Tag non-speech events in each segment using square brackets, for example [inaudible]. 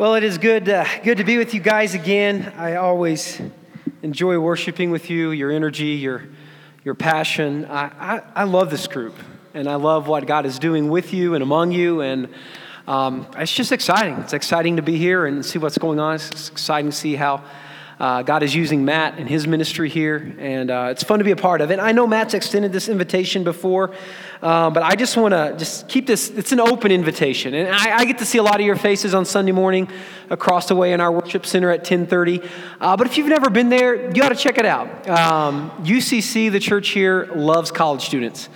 Well, it is good, uh, good to be with you guys again. I always enjoy worshiping with you, your energy, your, your passion. I, I, I love this group, and I love what God is doing with you and among you. And um, it's just exciting. It's exciting to be here and see what's going on. It's exciting to see how uh, God is using Matt and his ministry here, and uh, it's fun to be a part of it. I know Matt's extended this invitation before, uh, but I just want to just keep this. It's an open invitation, and I, I, get to see a lot of your faces on Sunday morning across the way in our worship center at 10:30. Uh, but if you've never been there, you got to check it out. Um, UCC, the church here, loves college students.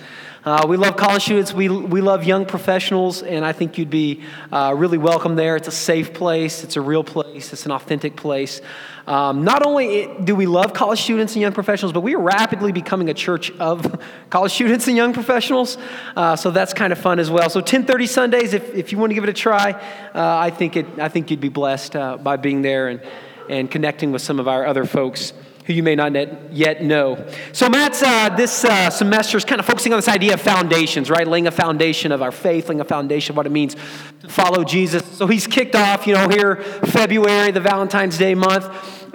Uh, we love college students. We, we love young professionals, and I think you'd be uh, really welcome there. It's a safe place, it's a real place, it's an authentic place. Um, not only do we love college students and young professionals, but we are rapidly becoming a church of [laughs] college students and young professionals. Uh, so that's kind of fun as well. So 10:30 Sundays, if, if you want to give it a try, uh, I think it I think you'd be blessed uh, by being there and and connecting with some of our other folks who you may not yet know. So, Matt's uh, this uh, semester is kind of focusing on this idea of foundations, right? Laying a foundation of our faith, laying a foundation of what it means to follow Jesus. So, he's kicked off, you know, here, February, the Valentine's Day month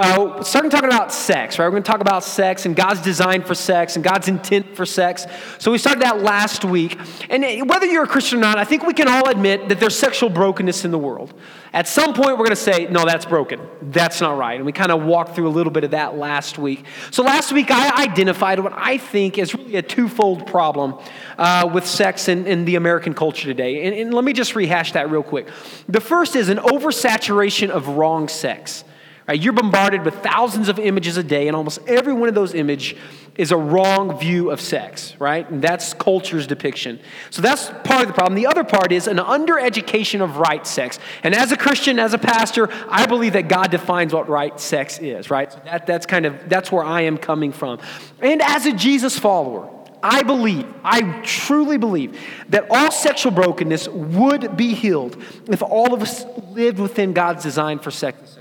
uh, starting talking about sex, right? We're going to talk about sex and God's design for sex and God's intent for sex. So we started that last week. And whether you're a Christian or not, I think we can all admit that there's sexual brokenness in the world. At some point, we're going to say, no, that's broken. That's not right. And we kind of walked through a little bit of that last week. So last week, I identified what I think is really a twofold problem uh, with sex in, in, the American culture today. And, and let me just rehash that real quick. The first is an oversaturation of wrong sex. Right? You're bombarded with thousands of images a day, and almost every one of those images is a wrong view of sex, right? And that's culture's depiction. So that's part of the problem. The other part is an undereducation of right sex. And as a Christian, as a pastor, I believe that God defines what right sex is, right? So that, that's kind of that's where I am coming from. And as a Jesus follower, I believe, I truly believe, that all sexual brokenness would be healed if all of us lived within God's design for sex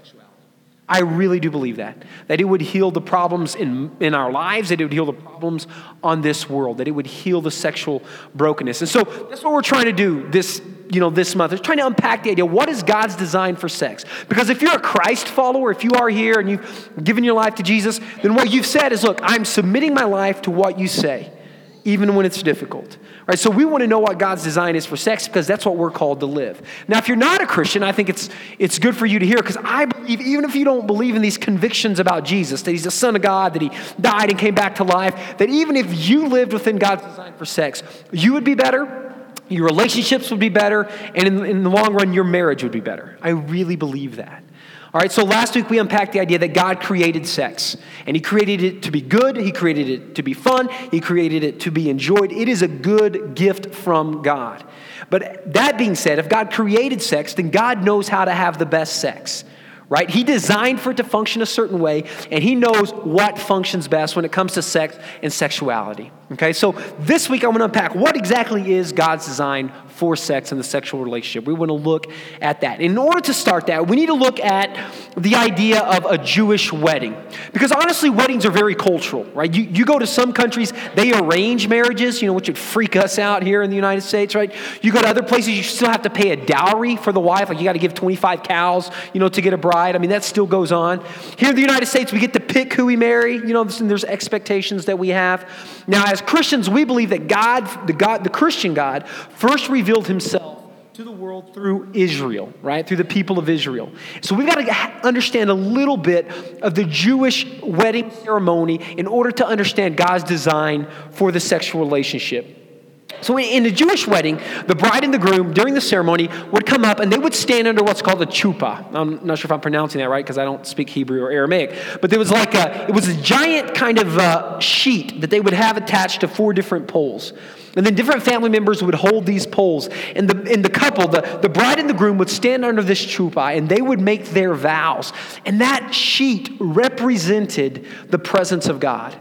I really do believe that. That it would heal the problems in, in our lives, that it would heal the problems on this world, that it would heal the sexual brokenness. And so that's what we're trying to do this, you know, this month. We're trying to unpack the idea what is God's design for sex? Because if you're a Christ follower, if you are here and you've given your life to Jesus, then what you've said is, look, I'm submitting my life to what you say, even when it's difficult. Right, so we want to know what God's design is for sex because that's what we're called to live. Now, if you're not a Christian, I think it's, it's good for you to hear because I believe, even if you don't believe in these convictions about Jesus, that he's the Son of God, that he died and came back to life, that even if you lived within God's design for sex, you would be better, your relationships would be better, and in, in the long run, your marriage would be better. I really believe that. All right, so last week we unpacked the idea that God created sex. And He created it to be good, He created it to be fun, He created it to be enjoyed. It is a good gift from God. But that being said, if God created sex, then God knows how to have the best sex right? He designed for it to function a certain way, and he knows what functions best when it comes to sex and sexuality. Okay, so this week I want to unpack what exactly is God's design for sex and the sexual relationship. We want to look at that. In order to start that, we need to look at the idea of a Jewish wedding. Because honestly, weddings are very cultural, right? You, you go to some countries, they arrange marriages, you know, which would freak us out here in the United States, right? You go to other places, you still have to pay a dowry for the wife, like you got to give 25 cows, you know, to get a bride. I mean, that still goes on. Here in the United States, we get to pick who we marry, you know, there's expectations that we have. Now, as Christians, we believe that God, the God, the Christian God, first revealed himself to the world through Israel, right? Through the people of Israel. So we've got to understand a little bit of the Jewish wedding ceremony in order to understand God's design for the sexual relationship. So, in a Jewish wedding, the bride and the groom during the ceremony would come up and they would stand under what's called a chuppah. I'm not sure if I'm pronouncing that right because I don't speak Hebrew or Aramaic, but there was like a, it was a giant kind of uh, sheet that they would have attached to four different poles. And then different family members would hold these poles. And the, and the couple, the, the bride and the groom, would stand under this chuppah and they would make their vows. And that sheet represented the presence of God.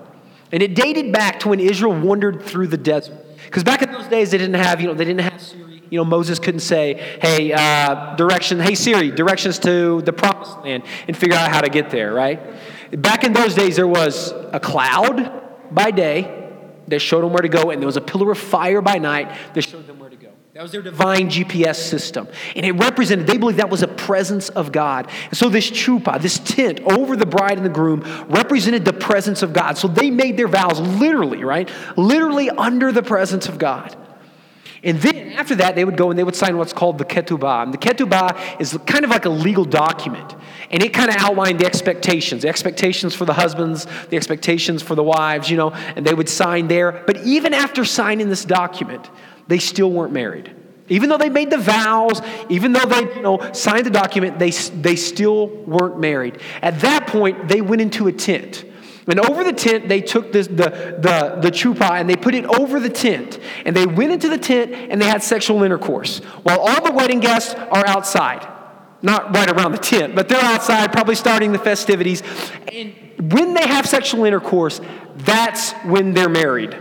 And it dated back to when Israel wandered through the desert. Because back in those days, they didn't have, you know, they didn't have Siri. You know, Moses couldn't say, hey, uh, direction, hey Siri, directions to the promised land and figure out how to get there, right? Back in those days, there was a cloud by day that showed them where to go, and there was a pillar of fire by night that showed them where. That was their divine GPS system. And it represented, they believed that was a presence of God. And so this chuppah, this tent over the bride and the groom, represented the presence of God. So they made their vows literally, right? Literally under the presence of God. And then after that, they would go and they would sign what's called the ketubah. And the ketubah is kind of like a legal document. And it kind of outlined the expectations, the expectations for the husbands, the expectations for the wives, you know, and they would sign there. But even after signing this document, they still weren't married. Even though they made the vows, even though they you know, signed the document, they, they still weren't married. At that point, they went into a tent. And over the tent, they took this, the, the, the chuppah and they put it over the tent. And they went into the tent and they had sexual intercourse while all the wedding guests are outside. Not right around the tent, but they're outside, probably starting the festivities. And when they have sexual intercourse, that's when they're married.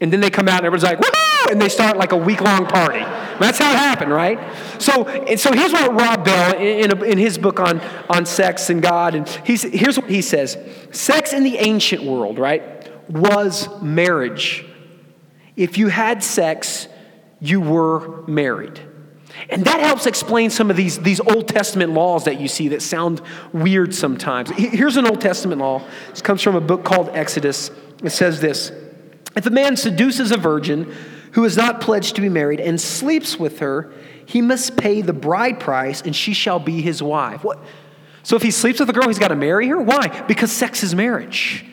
And then they come out and everyone's like! And they start like a week long party. That's how it happened, right? So, so here's what Rob Bell, in, in, in his book on, on sex and God, and he's, here's what he says Sex in the ancient world, right, was marriage. If you had sex, you were married. And that helps explain some of these, these Old Testament laws that you see that sound weird sometimes. Here's an Old Testament law. This comes from a book called Exodus. It says this if a man seduces a virgin who is not pledged to be married and sleeps with her, he must pay the bride price and she shall be his wife. What? So if he sleeps with a girl, he's got to marry her? Why? Because sex is marriage.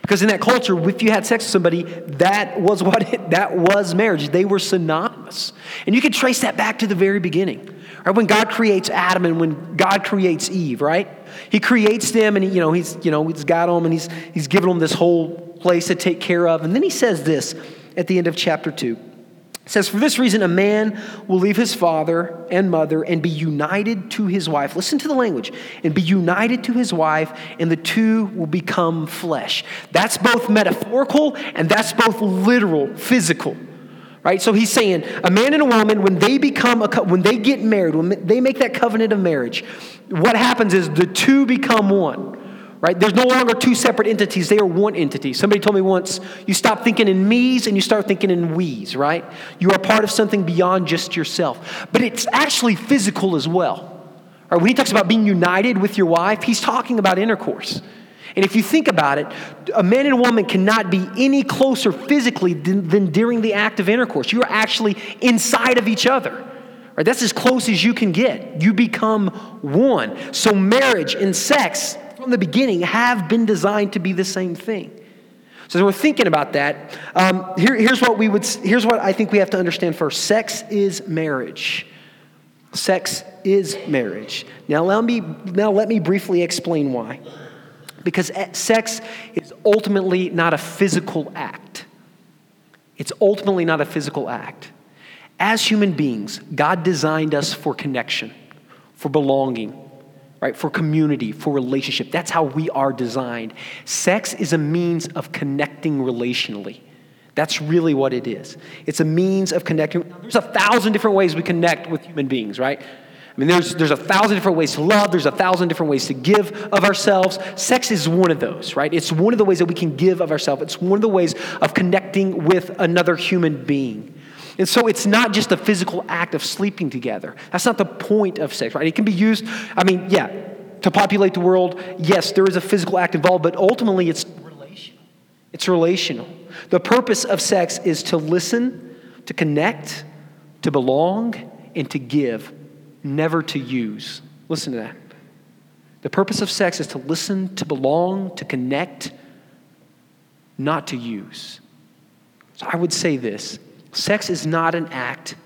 Because in that culture, if you had sex with somebody, that was what it, that was marriage. They were synonymous. And you can trace that back to the very beginning. Right? When God creates Adam and when God creates Eve, right? He creates them and he, you know, he's, you know, he's got them and he's, he's given them this whole place to take care of. And then he says this at the end of chapter 2. It says, For this reason, a man will leave his father and mother and be united to his wife. Listen to the language. And be united to his wife, and the two will become flesh. That's both metaphorical and that's both literal, physical. Right? So he's saying a man and a woman, when they become, a, when they get married, when they make that covenant of marriage, what happens is the two become one right? There's no longer two separate entities, they are one entity. Somebody told me once, you stop thinking in me's and you start thinking in we's, right? You are part of something beyond just yourself. But it's actually physical as well. Right? When he talks about being united with your wife, he's talking about intercourse. And if you think about it, a man and a woman cannot be any closer physically than, than during the act of intercourse. You're actually inside of each other. Right? That's as close as you can get. You become one. So, marriage and sex from the beginning have been designed to be the same thing. So, as we're thinking about that, um, here, here's what we would. Here's what I think we have to understand first. Sex is marriage. Sex is marriage. Now, let me now let me briefly explain why. Because sex is ultimately not a physical act. It's ultimately not a physical act. As human beings, God designed us for connection, for belonging, right? For community, for relationship. That's how we are designed. Sex is a means of connecting relationally. That's really what it is. It's a means of connecting. There's a thousand different ways we connect with human beings, right? I mean, there's, there's a thousand different ways to love, there's a thousand different ways to give of ourselves. Sex is one of those, right? It's one of the ways that we can give of ourselves, it's one of the ways of connecting with another human being. And so it's not just a physical act of sleeping together. That's not the point of sex, right? It can be used, I mean, yeah, to populate the world. Yes, there is a physical act involved, but ultimately it's relational. It's relational. The purpose of sex is to listen, to connect, to belong, and to give, never to use. Listen to that. The purpose of sex is to listen, to belong, to connect, not to use. So I would say this Sex is not an act,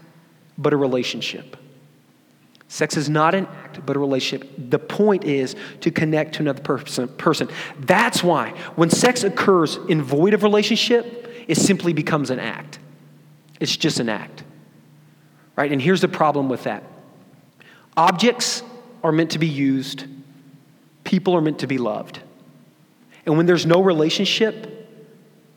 but a relationship. Sex is not an act, but a relationship. The point is to connect to another person. That's why when sex occurs in void of relationship, it simply becomes an act. It's just an act. Right? And here's the problem with that objects are meant to be used, people are meant to be loved. And when there's no relationship,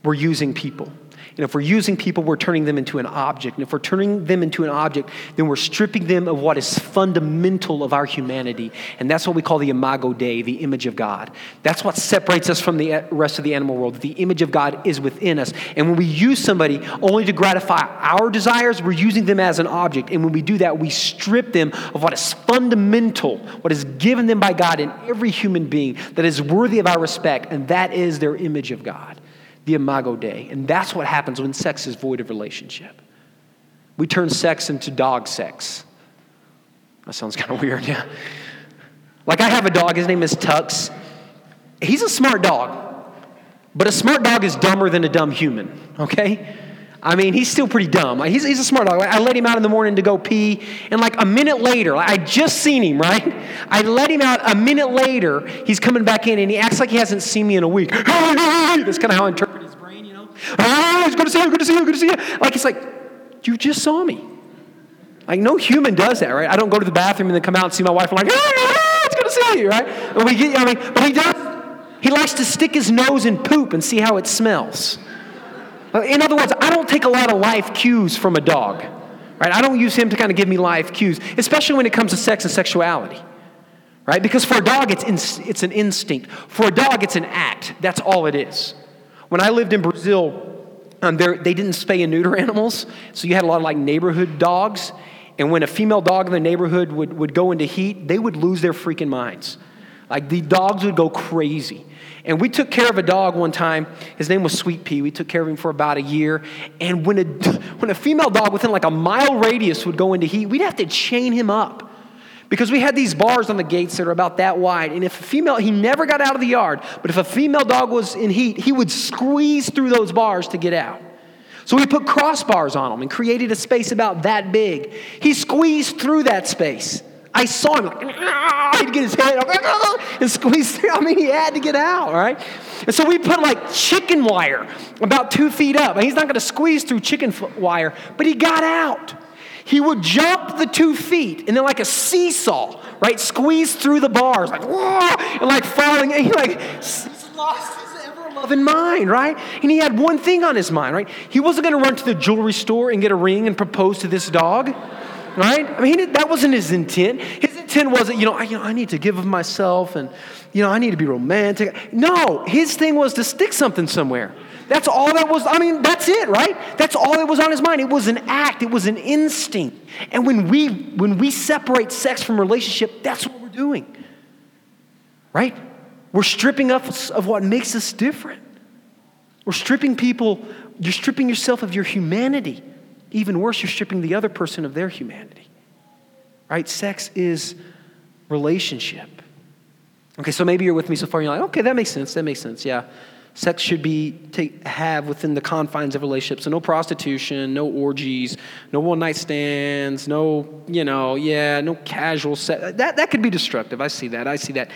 we're using people. And if we're using people, we're turning them into an object. And if we're turning them into an object, then we're stripping them of what is fundamental of our humanity. And that's what we call the imago Dei, the image of God. That's what separates us from the rest of the animal world. The image of God is within us. And when we use somebody only to gratify our desires, we're using them as an object. And when we do that, we strip them of what is fundamental, what is given them by God in every human being that is worthy of our respect, and that is their image of God the imago Dei. And that's what happens when sex is void of relationship. We turn sex into dog sex. That sounds kind of weird, yeah. Like I have a dog, his name is Tux. He's a smart dog, but a smart dog is dumber than a dumb human, okay? I mean, he's still pretty dumb. He's, he's a smart dog. I let him out in the morning to go pee, and like a minute later, I just seen him, right? I let him out a minute later, he's coming back in, and he acts like he hasn't seen me in a week. [laughs] That's kind of how I interpret his brain, you know? Oh, [laughs] it's good to see you, good to see you, good to see you. Like, it's like, you just saw me. Like, no human does that, right? I don't go to the bathroom and then come out and see my wife I'm like, oh, [laughs] it's good to see you, right? And we get, I mean, but he does. He likes to stick his nose in poop and see how it smells. In other words, I don't take a lot of life cues from a dog. Right? I don't use him to kind of give me life cues, especially when it comes to sex and sexuality. Right? Because for a dog, it's, in, it's an instinct. For a dog, it's an act. That's all it is. When I lived in Brazil, um, they didn't spay and neuter [laughs] animals, so you had a lot of like neighborhood dogs. And when a female dog in the neighborhood would, would go into heat, they would lose their freaking minds. Like the dogs would go crazy. And we took care of a dog one time. His name was Sweet Pea. We took care of him for about a year. And when a, [laughs] when a female dog within like a mile radius would go into heat, we'd have to chain him up. Because we had these bars on the gates that are about that wide. And if a female, he never got out of the yard, but if a female dog was in heat, he would squeeze through those bars to get out. So we put crossbars on him and created a space about that big. He squeezed through that space. I saw him, like, [laughs] he'd get his head up [laughs] and squeeze through. I mean, he had to get out, right? And so we put like chicken wire about two feet up. And he's not going to squeeze through chicken wire, but he got out. He would jump the two feet and then, like a seesaw, right, squeeze through the bars, like, [laughs] and like falling. And he like lost his ever loving mind, right? And he had one thing on his mind, right? He wasn't going to run to the jewelry store and get a ring and propose to this dog right? I mean, that wasn't his intent. His intent wasn't, you know, I, you know, I need to give of myself and, you know, I need to be romantic. No, his thing was to stick something somewhere. That's all that was, I mean, that's it, right? That's all that was on his mind. It was an act, it was an instinct. And when we when we separate sex from relationship, that's what we're doing. Right? We're stripping us of what makes us different. We're stripping people, you're stripping yourself of your humanity. Even worse, you're stripping the other person of their humanity. Right? Sex is relationship. Okay, so maybe you're with me so far, you're like, okay, that makes sense, that makes sense, yeah. Sex should be take, have within the confines of relationships. So no prostitution, no orgies, no one night stands, no, you know, yeah, no casual sex. That, that could be destructive. I see that. I see that.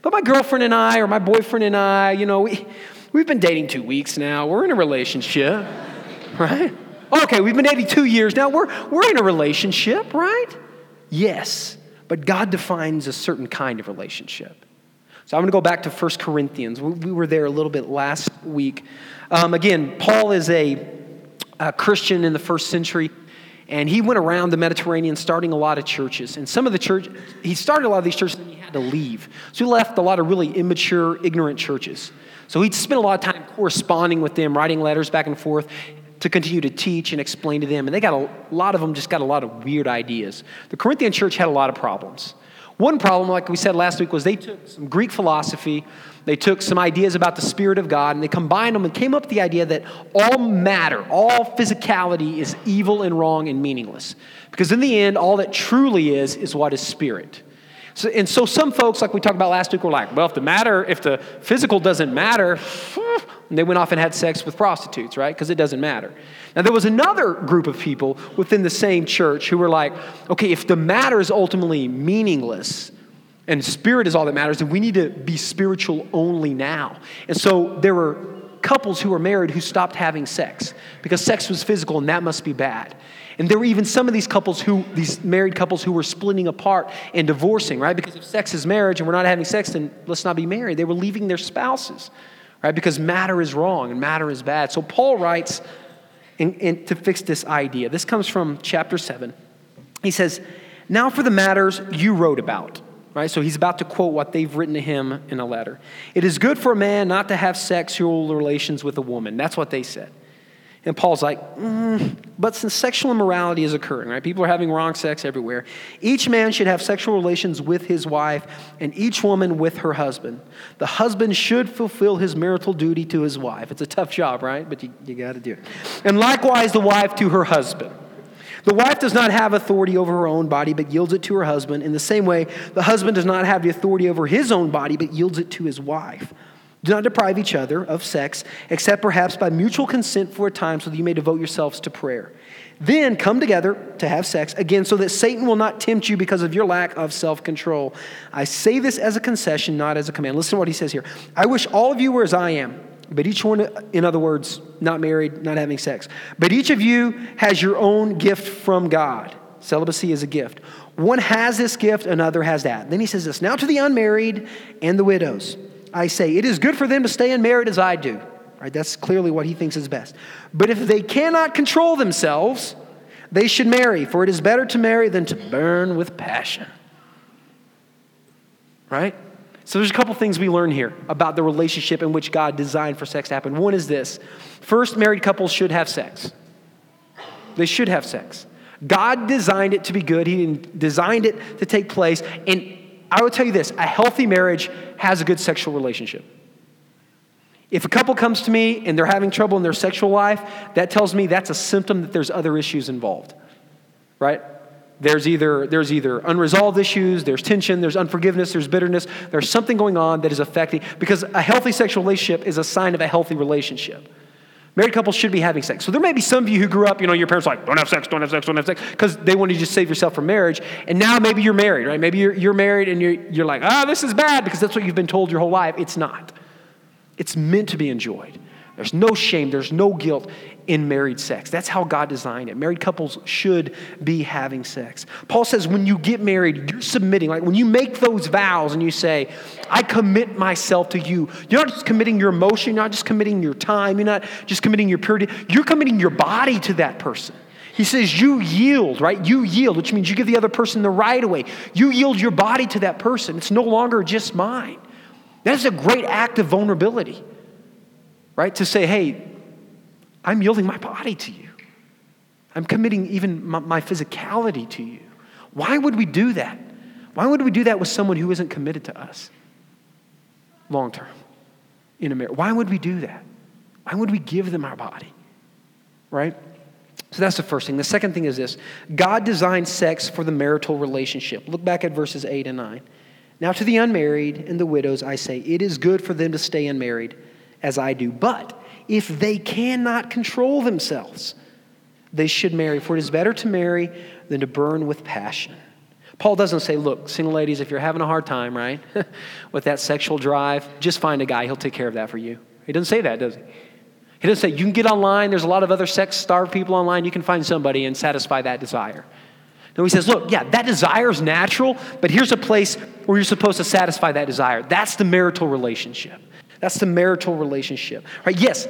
But my girlfriend and I, or my boyfriend and I, you know, we, we've been dating two weeks now. We're in a relationship, [laughs] right? Okay, we've been dating two years now. We're, we're in a relationship, right? Yes, but God defines a certain kind of relationship. So I'm going to go back to 1 Corinthians. We were there a little bit last week. Um, again, Paul is a, a Christian in the first century, and he went around the Mediterranean starting a lot of churches. And some of the church, he started a lot of these churches and he had to leave. So he left a lot of really immature, ignorant churches. So he'd spent a lot of time corresponding with them, writing letters back and forth to continue to teach and explain to them. And they got a, a lot of them just got a lot of weird ideas. The Corinthian church had a lot of problems. One problem, like we said last week, was they took some Greek philosophy, they took some ideas about the Spirit of God, and they combined them and came up with the idea that all matter, all physicality is evil and wrong and meaningless. Because in the end, all that truly is, is what is spirit. So, and so some folks, like we talked about last week, were like, well, if the matter, if the physical doesn't matter, they went off and had sex with prostitutes, right? Because it doesn't matter. Now, there was another group of people within the same church who were like, okay, if the matter is ultimately meaningless and spirit is all that matters, then we need to be spiritual only now. And so there were couples who were married who stopped having sex because sex was physical and that must be bad. And there were even some of these couples who, these married couples who were splitting apart and divorcing, right? Because if sex is marriage and we're not having sex, then let's not be married. They were leaving their spouses, right? Because matter is wrong and matter is bad. So Paul writes and, and to fix this idea. This comes from chapter 7. He says, Now for the matters you wrote about. Right? So he's about to quote what they've written to him in a letter. It is good for a man not to have sexual relations with a woman. That's what they said. And Paul's like, mm, but since sexual immorality is occurring, right? People are having wrong sex everywhere. Each man should have sexual relations with his wife, and each woman with her husband. The husband should fulfill his marital duty to his wife. It's a tough job, right? But you, you got to do it. And likewise, the wife to her husband. The wife does not have authority over her own body, but yields it to her husband. In the same way, the husband does not have the authority over his own body, but yields it to his wife. Do not deprive each other of sex, except perhaps by mutual consent for a time, so that you may devote yourselves to prayer. Then come together to have sex again, so that Satan will not tempt you because of your lack of self control. I say this as a concession, not as a command. Listen to what he says here. I wish all of you were as I am, but each one, in other words, not married, not having sex. But each of you has your own gift from God. Celibacy is a gift. One has this gift, another has that. Then he says this Now to the unmarried and the widows. I say, it is good for them to stay unmarried as I do. Right? That's clearly what he thinks is best. But if they cannot control themselves, they should marry, for it is better to marry than to burn with passion. Right? So there's a couple things we learn here about the relationship in which God designed for sex to happen. One is this first, married couples should have sex. They should have sex. God designed it to be good, He designed it to take place. And I would tell you this a healthy marriage has a good sexual relationship. If a couple comes to me and they're having trouble in their sexual life, that tells me that's a symptom that there's other issues involved. Right? There's either, there's either unresolved issues, there's tension, there's unforgiveness, there's bitterness, there's something going on that is affecting, because a healthy sexual relationship is a sign of a healthy relationship. Married couples should be having sex. So there may be some of you who grew up, you know, your parents like, don't have sex, don't have sex, don't have sex, because they you to save yourself from marriage. And now maybe you're married, right? Maybe you're, you're married and you're, you're like, ah, oh, this is bad because that's what you've been told your whole life. It's not. It's meant to be enjoyed. There's no shame, there's no guilt in married sex. That's how God designed it. Married couples should be having sex. Paul says when you get married, you're submitting. Like when you make those vows and you say, I commit myself to you, you're not just committing your emotion, you're not just committing your time, you're not just committing your purity, you're committing your body to that person. He says, You yield, right? You yield, which means you give the other person the right away. You yield your body to that person. It's no longer just mine. That is a great act of vulnerability, right? To say, Hey, I'm yielding my body to you. I'm committing even my, my, physicality to you. Why would we do that? Why would we do that with someone who isn't committed to us long term in a marriage? Why would we do that? Why would we give them our body? Right? So that's the first thing. The second thing is this God designed sex for the marital relationship. Look back at verses 8 and 9. Now, to the unmarried and the widows, I say, it is good for them to stay unmarried as I do. But if they cannot control themselves, they should marry, for it is better to marry than to burn with passion. Paul doesn't say, look, single ladies, if you're having a hard time, right, [laughs] with that sexual drive, just find a guy, he'll take care of that for you. He doesn't say that, does he? He doesn't say, you can get online, there's a lot of other sex starved people online, you can find somebody and satisfy that desire. No, he says, look, yeah, that desire is natural, but here's a place where you're supposed to satisfy that desire. That's the marital relationship. That's the marital relationship. Right? Yes,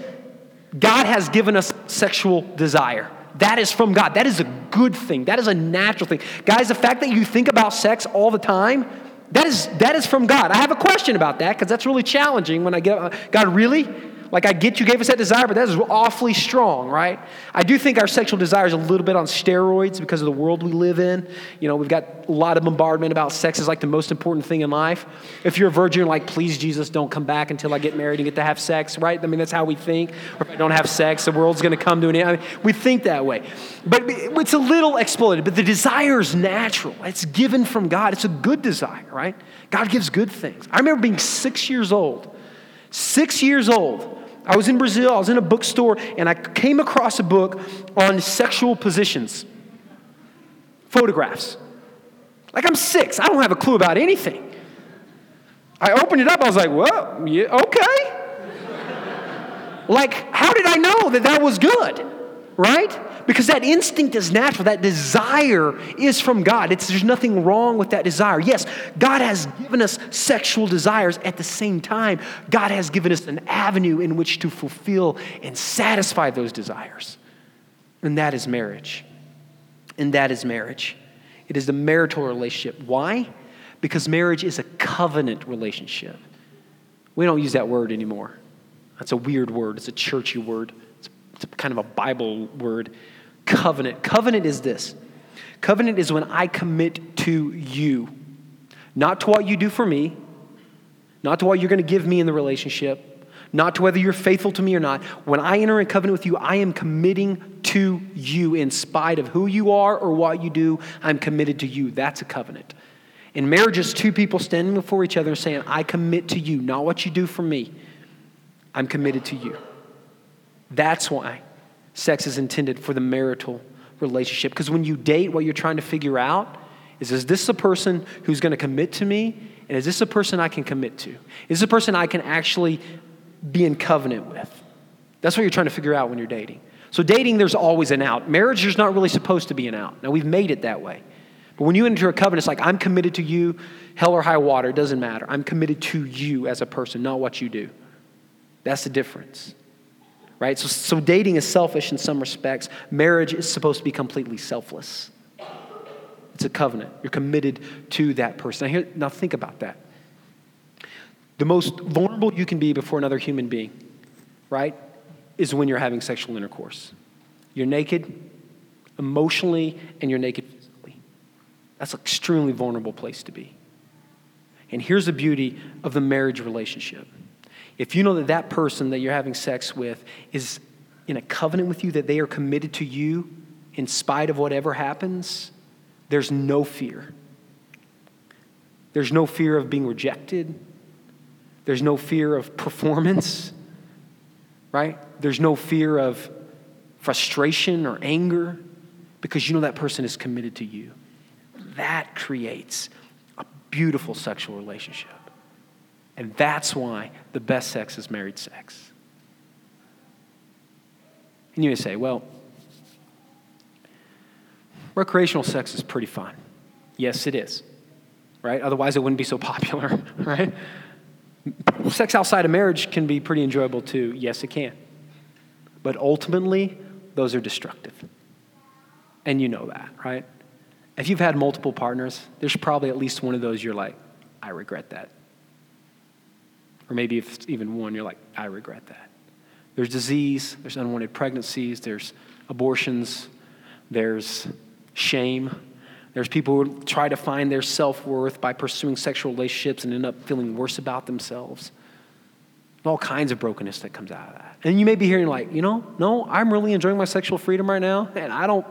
God has given us sexual desire. That is from God. That is a good thing. That is a natural thing. Guys, the fact that you think about sex all the time, that is, that is from God. I have a question about that because that's really challenging when I get, uh, God, really? Like, I get you gave us that desire, but that is awfully strong, right? I do think our sexual desire is a little bit on steroids because of the world we live in. You know, we've got a lot of bombardment about sex is like the most important thing in life. If you're a virgin, you're like, please, Jesus, don't come back until I get married and get to have sex, right? I mean, that's how we think. Or if I don't have sex, the world's going to come to an end. I mean, we think that way. But it's a little exploited, but the desire is natural. It's given from God. It's a good desire, right? God gives good things. I remember being six years old. Six years old I was in Brazil, I was in a bookstore, and I came across a book on sexual positions, photographs. Like I'm six, I don't have a clue about anything. I opened it up, I was like, well, yeah, okay. [laughs] like, how did I know that that was good? Right? Because that instinct is natural. That desire is from God. It's, there's nothing wrong with that desire. Yes, God has given us sexual desires. At the same time, God has given us an avenue in which to fulfill and satisfy those desires. And that is marriage. And that is marriage. It is the marital relationship. Why? Because marriage is a covenant relationship. We don't use that word anymore. That's a weird word, it's a churchy word, it's, it's kind of a Bible word. Covenant. Covenant is this covenant is when I commit to you, not to what you do for me, not to what you're going to give me in the relationship, not to whether you're faithful to me or not. When I enter in covenant with you, I am committing to you in spite of who you are or what you do. I'm committed to you. That's a covenant. In marriage, it's two people standing before each other and saying, I commit to you, not what you do for me. I'm committed to you. That's why sex is intended for the marital relationship. Because when you date, what you're trying to figure out is is this a person who's going to commit to me? And is this a person I can commit to? Is this a person I can actually be in covenant with. That's what you're trying to figure out when you're dating. So, dating, there's always an out. Marriage, there's not really supposed to be an out. Now, we've made it that way. But when you enter a covenant, it's like, I'm committed to you, hell or high water, it doesn't matter. I'm committed to you as a person, not what you do. That's the difference. Right? So, so dating is selfish in some respects. Marriage is supposed to be completely selfless. It's a covenant. You're committed to that person. Now, here, now think about that. The most vulnerable you can be before another human being, right, is when you're having sexual intercourse. You're naked emotionally and you're naked physically. That's an extremely vulnerable place to be. And here's the beauty of the marriage relationship. If you know that that person that you're having sex with is in a covenant with you, that they are committed to you in spite of whatever happens, there's no fear. There's no fear of being rejected. There's no fear of performance, right? There's no fear of frustration or anger because you know that person is committed to you. That creates a beautiful sexual relationship. And that's why the best sex is married sex. And you may say, well, recreational sex is pretty fun. Yes, it is, right? Otherwise, it wouldn't be so popular, [laughs] right? Sex outside of marriage can be pretty enjoyable too. Yes, it can. But ultimately, those are destructive. And you know that, right? If you've had multiple partners, there's probably at least one of those you're like, I regret that. Or maybe if it's even one, you're like, I regret that. There's disease, there's unwanted pregnancies, there's abortions, there's shame, there's people who try to find their self worth by pursuing sexual relationships and end up feeling worse about themselves. All kinds of brokenness that comes out of that. And you may be hearing, like, you know, no, I'm really enjoying my sexual freedom right now, and I don't,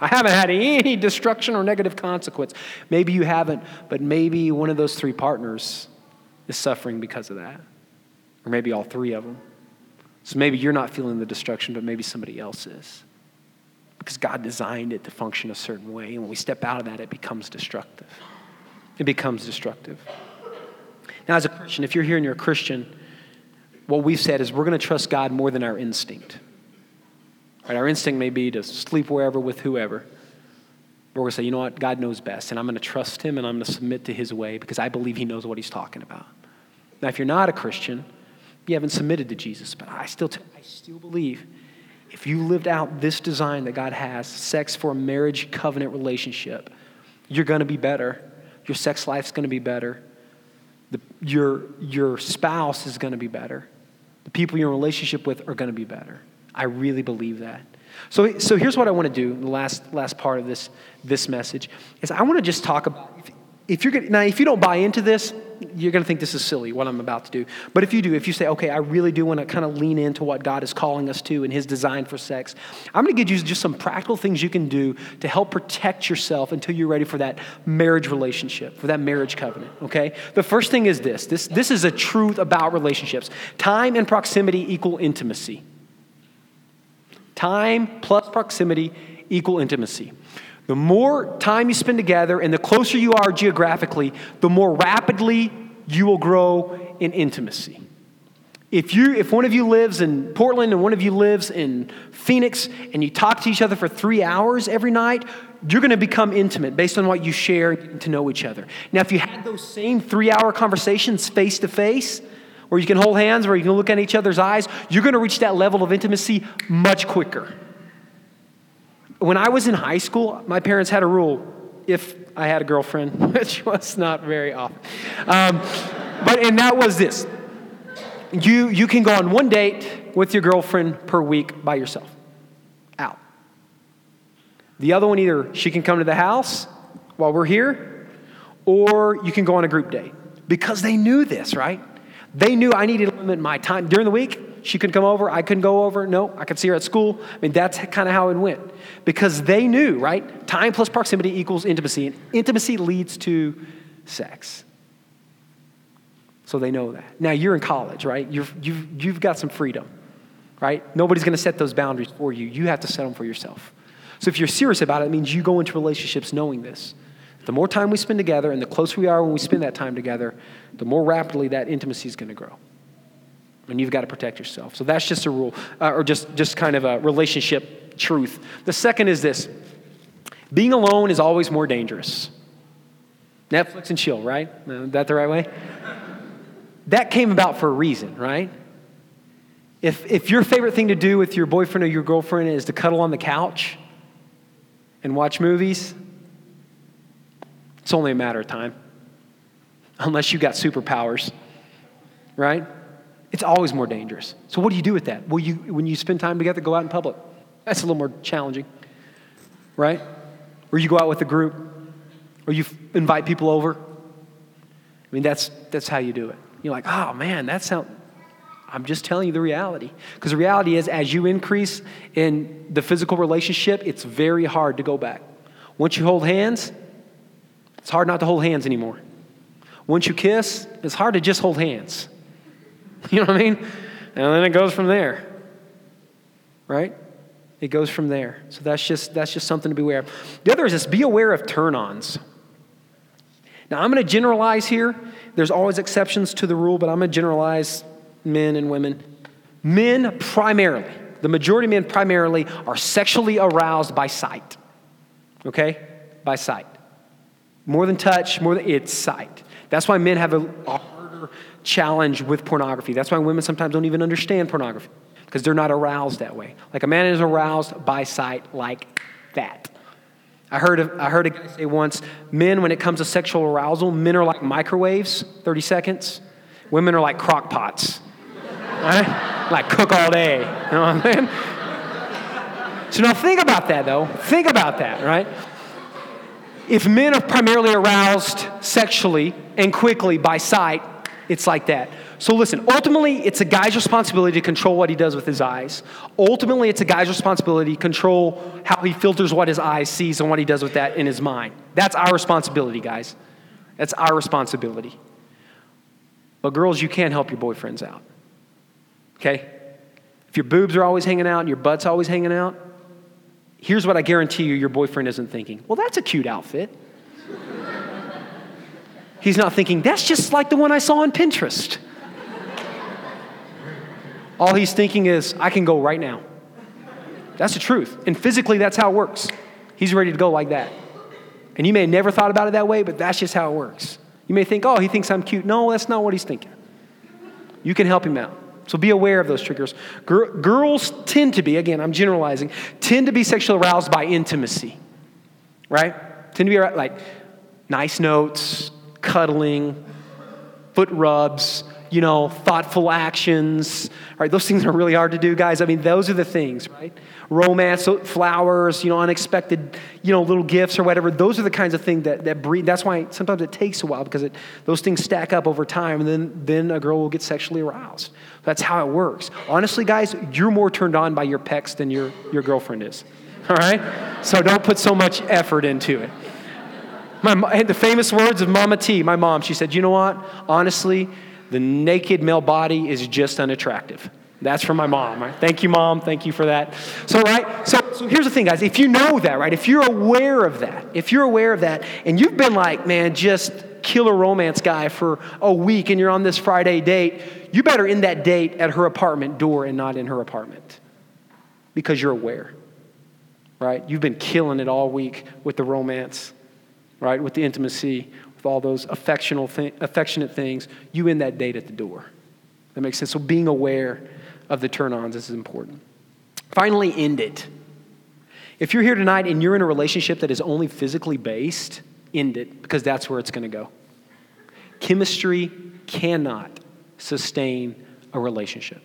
I haven't had any [laughs] destruction or negative consequence. Maybe you haven't, but maybe one of those three partners is suffering because of that, or maybe all three of them. So maybe you're not feeling the destruction, but maybe somebody else is because God designed it to function a certain way. And when we step out of that, it becomes destructive. It becomes destructive. Now, as a Christian, if you're here and you're a Christian, what we've said is we're going to trust God more than our instinct. Right? Our instinct may be to sleep wherever with whoever. We're going to say, you know what? God knows best, and I'm going to trust Him and I'm going to submit to His way because I believe He knows what He's talking about. Now, if you're not a Christian, you haven't submitted to Jesus, but I still, t- I still believe if you lived out this design that God has, sex for a marriage covenant relationship, you're going to be better. Your sex life's going to be better. The, your, your spouse is going to be better. The people you're in relationship with are going to be better. I really believe that. So, so here's what I want to do, the last, last part of this, this message, is I want to just talk about, if, if you're going now, if you don't buy into this, you're going to think this is silly, what I'm about to do. But if you do, if you say, okay, I really do want to kind of lean into what God is calling us to and His design for sex, I'm going to give you just some practical things you can do to help protect yourself until you're ready for that marriage relationship, for that marriage covenant, okay? The first thing is this this, this is a truth about relationships time and proximity equal intimacy. Time plus proximity equal intimacy. The more time you spend together and the closer you are geographically, the more rapidly you will grow in intimacy. If, you, if one of you lives in Portland and one of you lives in Phoenix and you talk to each other for three hours every night, you're going to become intimate based on what you share to know each other. Now, if you had those same three hour conversations face to face, where you can hold hands, where you can look at each other's eyes, you're going to reach that level of intimacy much quicker. when I was in high school, my parents had a rule if I had a girlfriend, [laughs] which was not very often. Um, but, and that was this you, you can go on one date with your girlfriend per week by yourself. Out. The other one, either she can come to the house while we're here, or you can go on a group date. Because they knew this, right? They knew I needed to limit my time. During the week, she couldn't come over, I couldn't go over. No, I could see her at school. I mean, that's kind of how it went. Because they knew, right? Time plus proximity equals intimacy, and intimacy leads to sex. So they know that. Now you're in college, right? You've, you've, you've got some freedom, right? Nobody's going to set those boundaries for you. You have to set them for yourself. So if you're serious about it, it means you go into relationships knowing this. The more time we spend together and the closer we are when we spend that time together, the more rapidly that intimacy is going to grow. And you've got to protect yourself. So that's just a rule, uh, or just, just kind of a relationship truth. The second is this being alone is always more dangerous. Netflix and chill, right? Uh, that the right way? that came about for a reason, right? If, if your favorite thing to do with your boyfriend or your girlfriend is to cuddle on the couch and watch movies, it's only a matter of time. Unless you got superpowers, right? It's always more dangerous. So, what do you do with that? Well, you, when you spend time together, go out in public. That's a little more challenging, right? Or you go out with a group, or you invite people over. I mean, that's, that's how you do it. You're like, oh man, that sounds. I'm just telling you the reality. Because the reality is, as you increase in the physical relationship, it's very hard to go back. Once you hold hands, it's hard not to hold hands anymore. Once you kiss, it's hard to just hold hands. [laughs] You know what I mean? And then it goes from there. Right? It goes from there. So that's just that's just something to be aware of. The other is this be aware of turn-ons. Now I'm going to generalize here. There's always exceptions to the rule, but I'm going to generalize men and women. Men primarily, the majority of men primarily are sexually aroused by sight. Okay? By sight. More than touch, more than it's sight. That's why men have a, a harder challenge with pornography. That's why women sometimes don't even understand pornography because they're not aroused that way. Like a man is aroused by sight like that. I heard, of, I heard a guy say once men, when it comes to sexual arousal, men are like microwaves, 30 seconds. Women are like crock pots. Right? Like cook all day. You know what I mean? So now think about that, though. Think about that, right? If men are primarily aroused sexually and quickly by sight, it's like that. So listen, ultimately, it's a guy's responsibility to control what he does with his eyes. Ultimately, it's a guy's responsibility to control how he filters what his eyes sees and what he does with that in his mind. That's our responsibility, guys. That's our responsibility. But girls, you can't help your boyfriends out. Okay? If your boobs are always hanging out and your butt's always hanging out, here's what I guarantee you your boyfriend isn't thinking. Well, that's a cute outfit. He's not thinking, that's just like the one I saw on Pinterest. All he's thinking is, I can go right now. That's the truth. And physically, that's how it works. He's ready to go like that. And you may have never thought about it that way, but that's just how it works. You may think, oh, he thinks I'm cute. No, that's not what he's thinking. You can help him out. So be aware of those triggers. girls tend to be, again, I'm generalizing, tend to be sexually aroused by intimacy, right? Tend to be like nice notes, cuddling, foot rubs, you know, thoughtful actions, right? Those things are really hard to do, guys. I mean, those are the things, right? Romance, flowers, you know, unexpected, you know, little gifts or whatever. Those are the kinds of things that, that breed. That's why sometimes it takes a while because it, those things stack up over time and then, then a girl will get sexually aroused. That's how it works. Honestly, guys, you're more turned on by your pecs than your, your girlfriend is, all right? So don't put so much effort into it. My, the famous words of Mama T, my mom, she said, You know what? Honestly, the naked male body is just unattractive. That's from my mom, right? Thank you, mom. Thank you for that. So, right? So, so here's the thing, guys. If you know that, right? If you're aware of that, if you're aware of that, and you've been like, man, just killer romance guy for a week and you're on this Friday date, you better end that date at her apartment door and not in her apartment because you're aware, right? You've been killing it all week with the romance right, with the intimacy, with all those affectionate, th- affectionate things, you end that date at the door. That makes sense. So being aware of the turn ons is important. Finally, end it. If you're here tonight and you're in a relationship that is only physically based, end it because that's where it's going to go. Chemistry cannot sustain a relationship.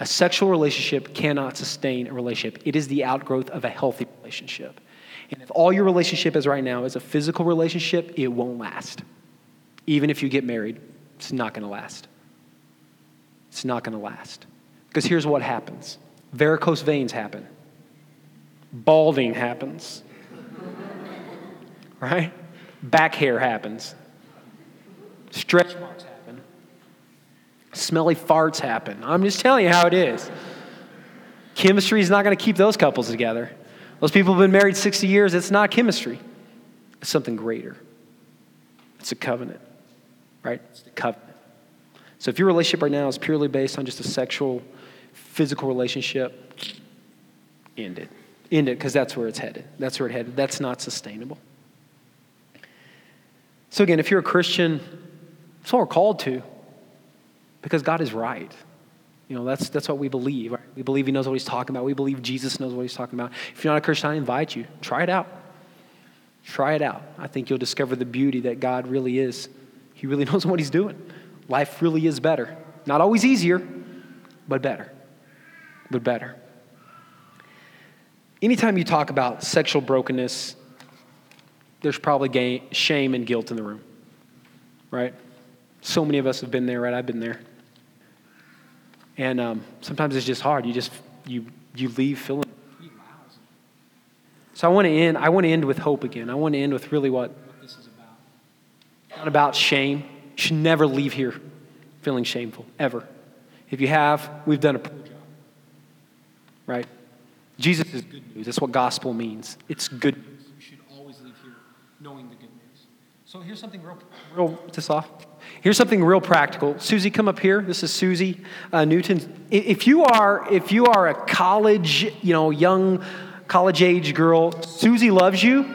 A sexual relationship cannot sustain a relationship. It is the outgrowth of a healthy relationship. And if all your relationship is right now is a physical relationship, it won't last. Even if you get married, it's not going to last. It's not going to last. Because here's what happens varicose veins happen, balding happens, [laughs] right? Back hair happens, stretch marks happen, smelly farts happen. I'm just telling you how it is. Chemistry is not going to keep those couples together. Those people have been married 60 years. It's not chemistry, it's something greater. It's a covenant, right? It's the covenant. So if your relationship right now is purely based on just a sexual, physical relationship, end it. End it because that's where it's headed. That's where it's headed. That's not sustainable. So again, if you're a Christian, that's what we're called to because God is right. You know, that's, that's what we believe. Right? We believe He knows what He's talking about. We believe Jesus knows what He's talking about. If you're not a Christian, I invite you. Try it out. Try it out. I think you'll discover the beauty that God really is. He really [laughs] knows what He's doing. Life really is better. Not always easier, but better. But better. Anytime you talk about sexual brokenness, there's probably shame and guilt in the room, right? So many of us have been there, right? I've been there. And um, sometimes it's just hard. You just you you leave feeling. So I want to end. I want to end with hope again. I want to end with really what, what this is about. Not about shame. You should never leave here feeling shameful ever. If you have, we've done a poor job. Right? Jesus is good news. That's what gospel means. It's good news. You should always leave here knowing the good news. So here's something real, real this off. Here's something real practical. Susie, come up here. This is Susie uh, Newton. If you are, if you are a college, you know, young college age girl, Susie loves you.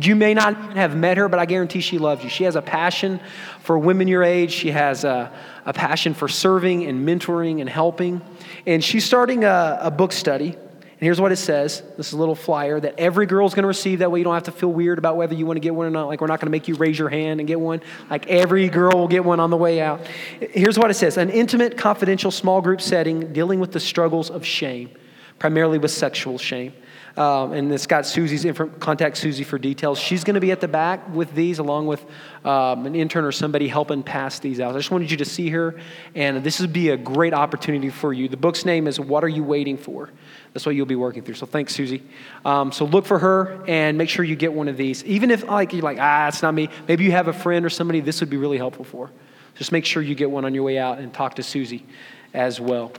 You may not have met her, but I guarantee she loves you. She has a passion for women your age. She has a, a passion for serving and mentoring and helping. And she's starting a, a book study and here's what it says this is a little flyer that every girl is going to receive. That way you don't have to feel weird about whether you want to get one or not. Like, we're not going to make you raise your hand and get one. Like, every girl will get one on the way out. Here's what it says an intimate, confidential, small group setting dealing with the struggles of shame, primarily with sexual shame. Um, and it's got Susie's info, contact Susie for details. She's going to be at the back with these, along with um, an intern or somebody helping pass these out. I just wanted you to see her, and this would be a great opportunity for you. The book's name is "What Are You Waiting For." That's what you'll be working through. So thanks, Susie. Um, so look for her and make sure you get one of these. Even if like you're like, ah, it's not me. Maybe you have a friend or somebody this would be really helpful for. Just make sure you get one on your way out and talk to Susie as well.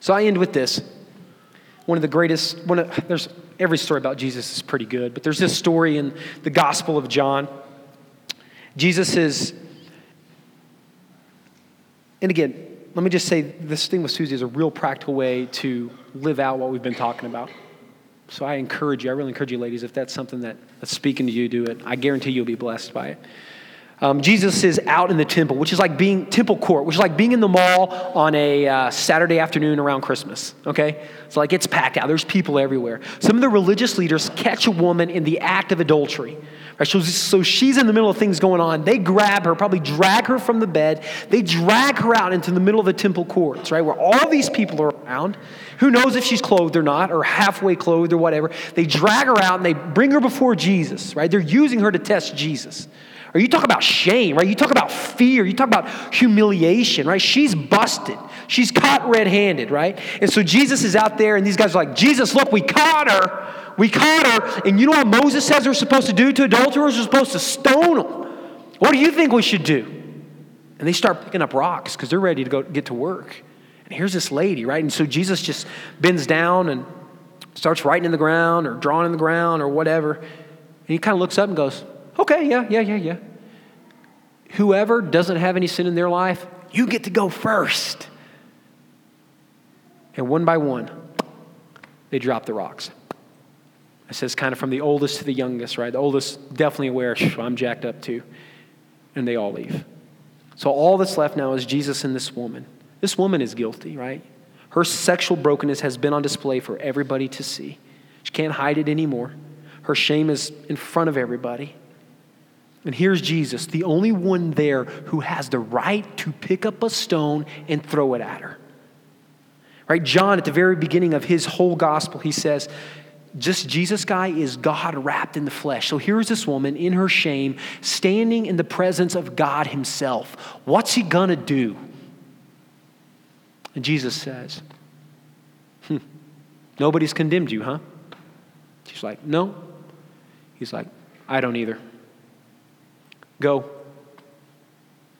So I end with this. One of the greatest, one of, there's every story about Jesus is pretty good, but there's this story in the Gospel of John. Jesus is, and again, let me just say this thing with Susie is a real practical way to live out what we've been talking about. So I encourage you, I really encourage you, ladies, if that's something that, that's speaking to you, do it. I guarantee you'll be blessed by it. Um, Jesus is out in the temple, which is like being temple court, which is like being in the mall on a uh, Saturday afternoon around Christmas. Okay, it's like it's packed out. There's people everywhere. Some of the religious leaders catch a woman in the act of adultery. Right? So, so she's in the middle of things going on. They grab her, probably drag her from the bed. They drag her out into the middle of the temple courts, right, where all these people are around. Who knows if she's clothed or not, or halfway clothed or whatever? They drag her out and they bring her before Jesus. Right? They're using her to test Jesus. Or you talk about shame, right? You talk about fear. You talk about humiliation, right? She's busted. She's caught red handed, right? And so Jesus is out there, and these guys are like, Jesus, look, we caught her. We caught her. And you know what Moses says we're supposed to do to adulterers? We're supposed to stone them. What do you think we should do? And they start picking up rocks because they're ready to go get to work. And here's this lady, right? And so Jesus just bends down and starts writing in the ground or drawing in the ground or whatever. And he kind of looks up and goes, Okay, yeah, yeah, yeah, yeah. Whoever doesn't have any sin in their life, you get to go first. And one by one, they drop the rocks. It says kind of from the oldest to the youngest, right? The oldest definitely aware, I'm jacked up too. And they all leave. So all that's left now is Jesus and this woman. This woman is guilty, right? Her sexual brokenness has been on display for everybody to see. She can't hide it anymore. Her shame is in front of everybody. And here's Jesus, the only one there who has the right to pick up a stone and throw it at her. Right? John, at the very beginning of his whole gospel, he says, just Jesus guy is God wrapped in the flesh. So here's this woman in her shame, standing in the presence of God Himself. What's He gonna do? And Jesus says, hmm, Nobody's condemned you, huh? She's like, No. He's like, I don't either. Go.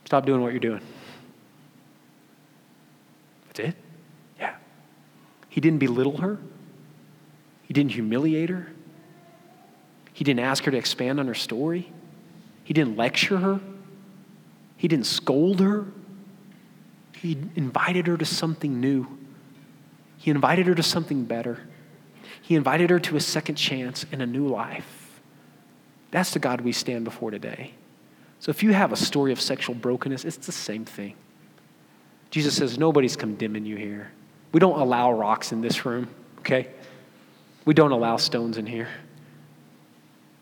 Stop doing what you're doing. That's it? Yeah. He didn't belittle her. He didn't humiliate her. He didn't ask her to expand on her story. He didn't lecture her. He didn't scold her. He invited her to something new. He invited her to something better. He invited her to a second chance and a new life. That's the God we stand before today. So if you have a story of sexual brokenness, it's the same thing. Jesus says, Nobody's condemning you here. We don't allow rocks in this room, okay? We don't allow stones in here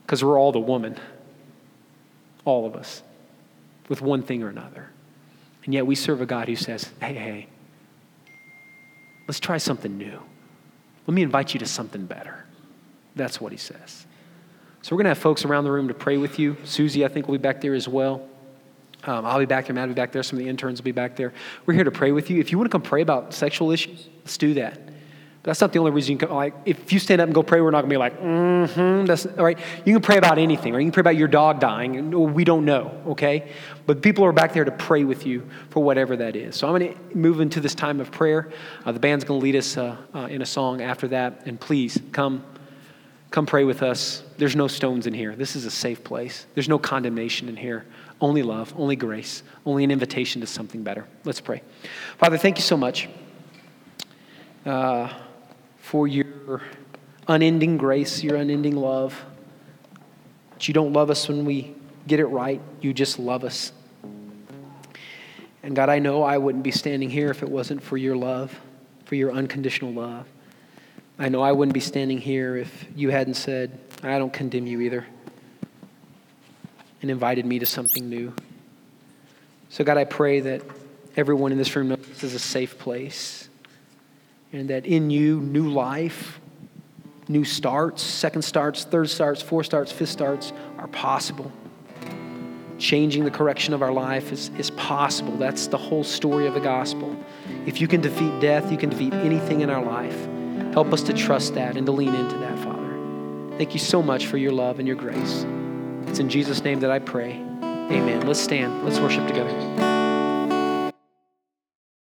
because we're all the woman, all of us, with one thing or another. And yet we serve a God who says, hey, hey, let's try something new. Let me invite you to something better. That's what he says. So we're going to have folks around the room to pray with you. Susie, I think, will be back there as well. Um, I'll be back there. Matt will be back there. Some of the interns will be back there. We're here to pray with you. If you want to come pray about sexual issues, let's do that. But that's not the only reason you can, like, if you stand up and go pray, we're not going to be like, mm-hmm, that's, all right. You can pray about anything, or you can pray about your dog dying. We don't know, okay? But people are back there to pray with you for whatever that is. So I'm going to move into this time of prayer. Uh, the band's going to lead us uh, uh, in a song after that. And please come, come pray with us. There's no stones in here. This is a safe place. There's no condemnation in here. Only love, only grace, only an invitation to something better. Let's pray. Father, thank you so much. Uh, for your unending grace, your unending love. You don't love us when we get it right, you just love us. And God, I know I wouldn't be standing here if it wasn't for your love, for your unconditional love. I know I wouldn't be standing here if you hadn't said, I don't condemn you either, and invited me to something new. So, God, I pray that everyone in this room knows this is a safe place and that in you, new life, new starts, second starts, third starts, fourth starts, fifth starts are possible. Changing the correction of our life is, is possible. That's the whole story of the gospel. If you can defeat death, you can defeat anything in our life. Help us to trust that and to lean into that, Father. Thank you so much for your love and your grace. It's in Jesus' name that I pray. Amen. Let's stand. Let's worship together.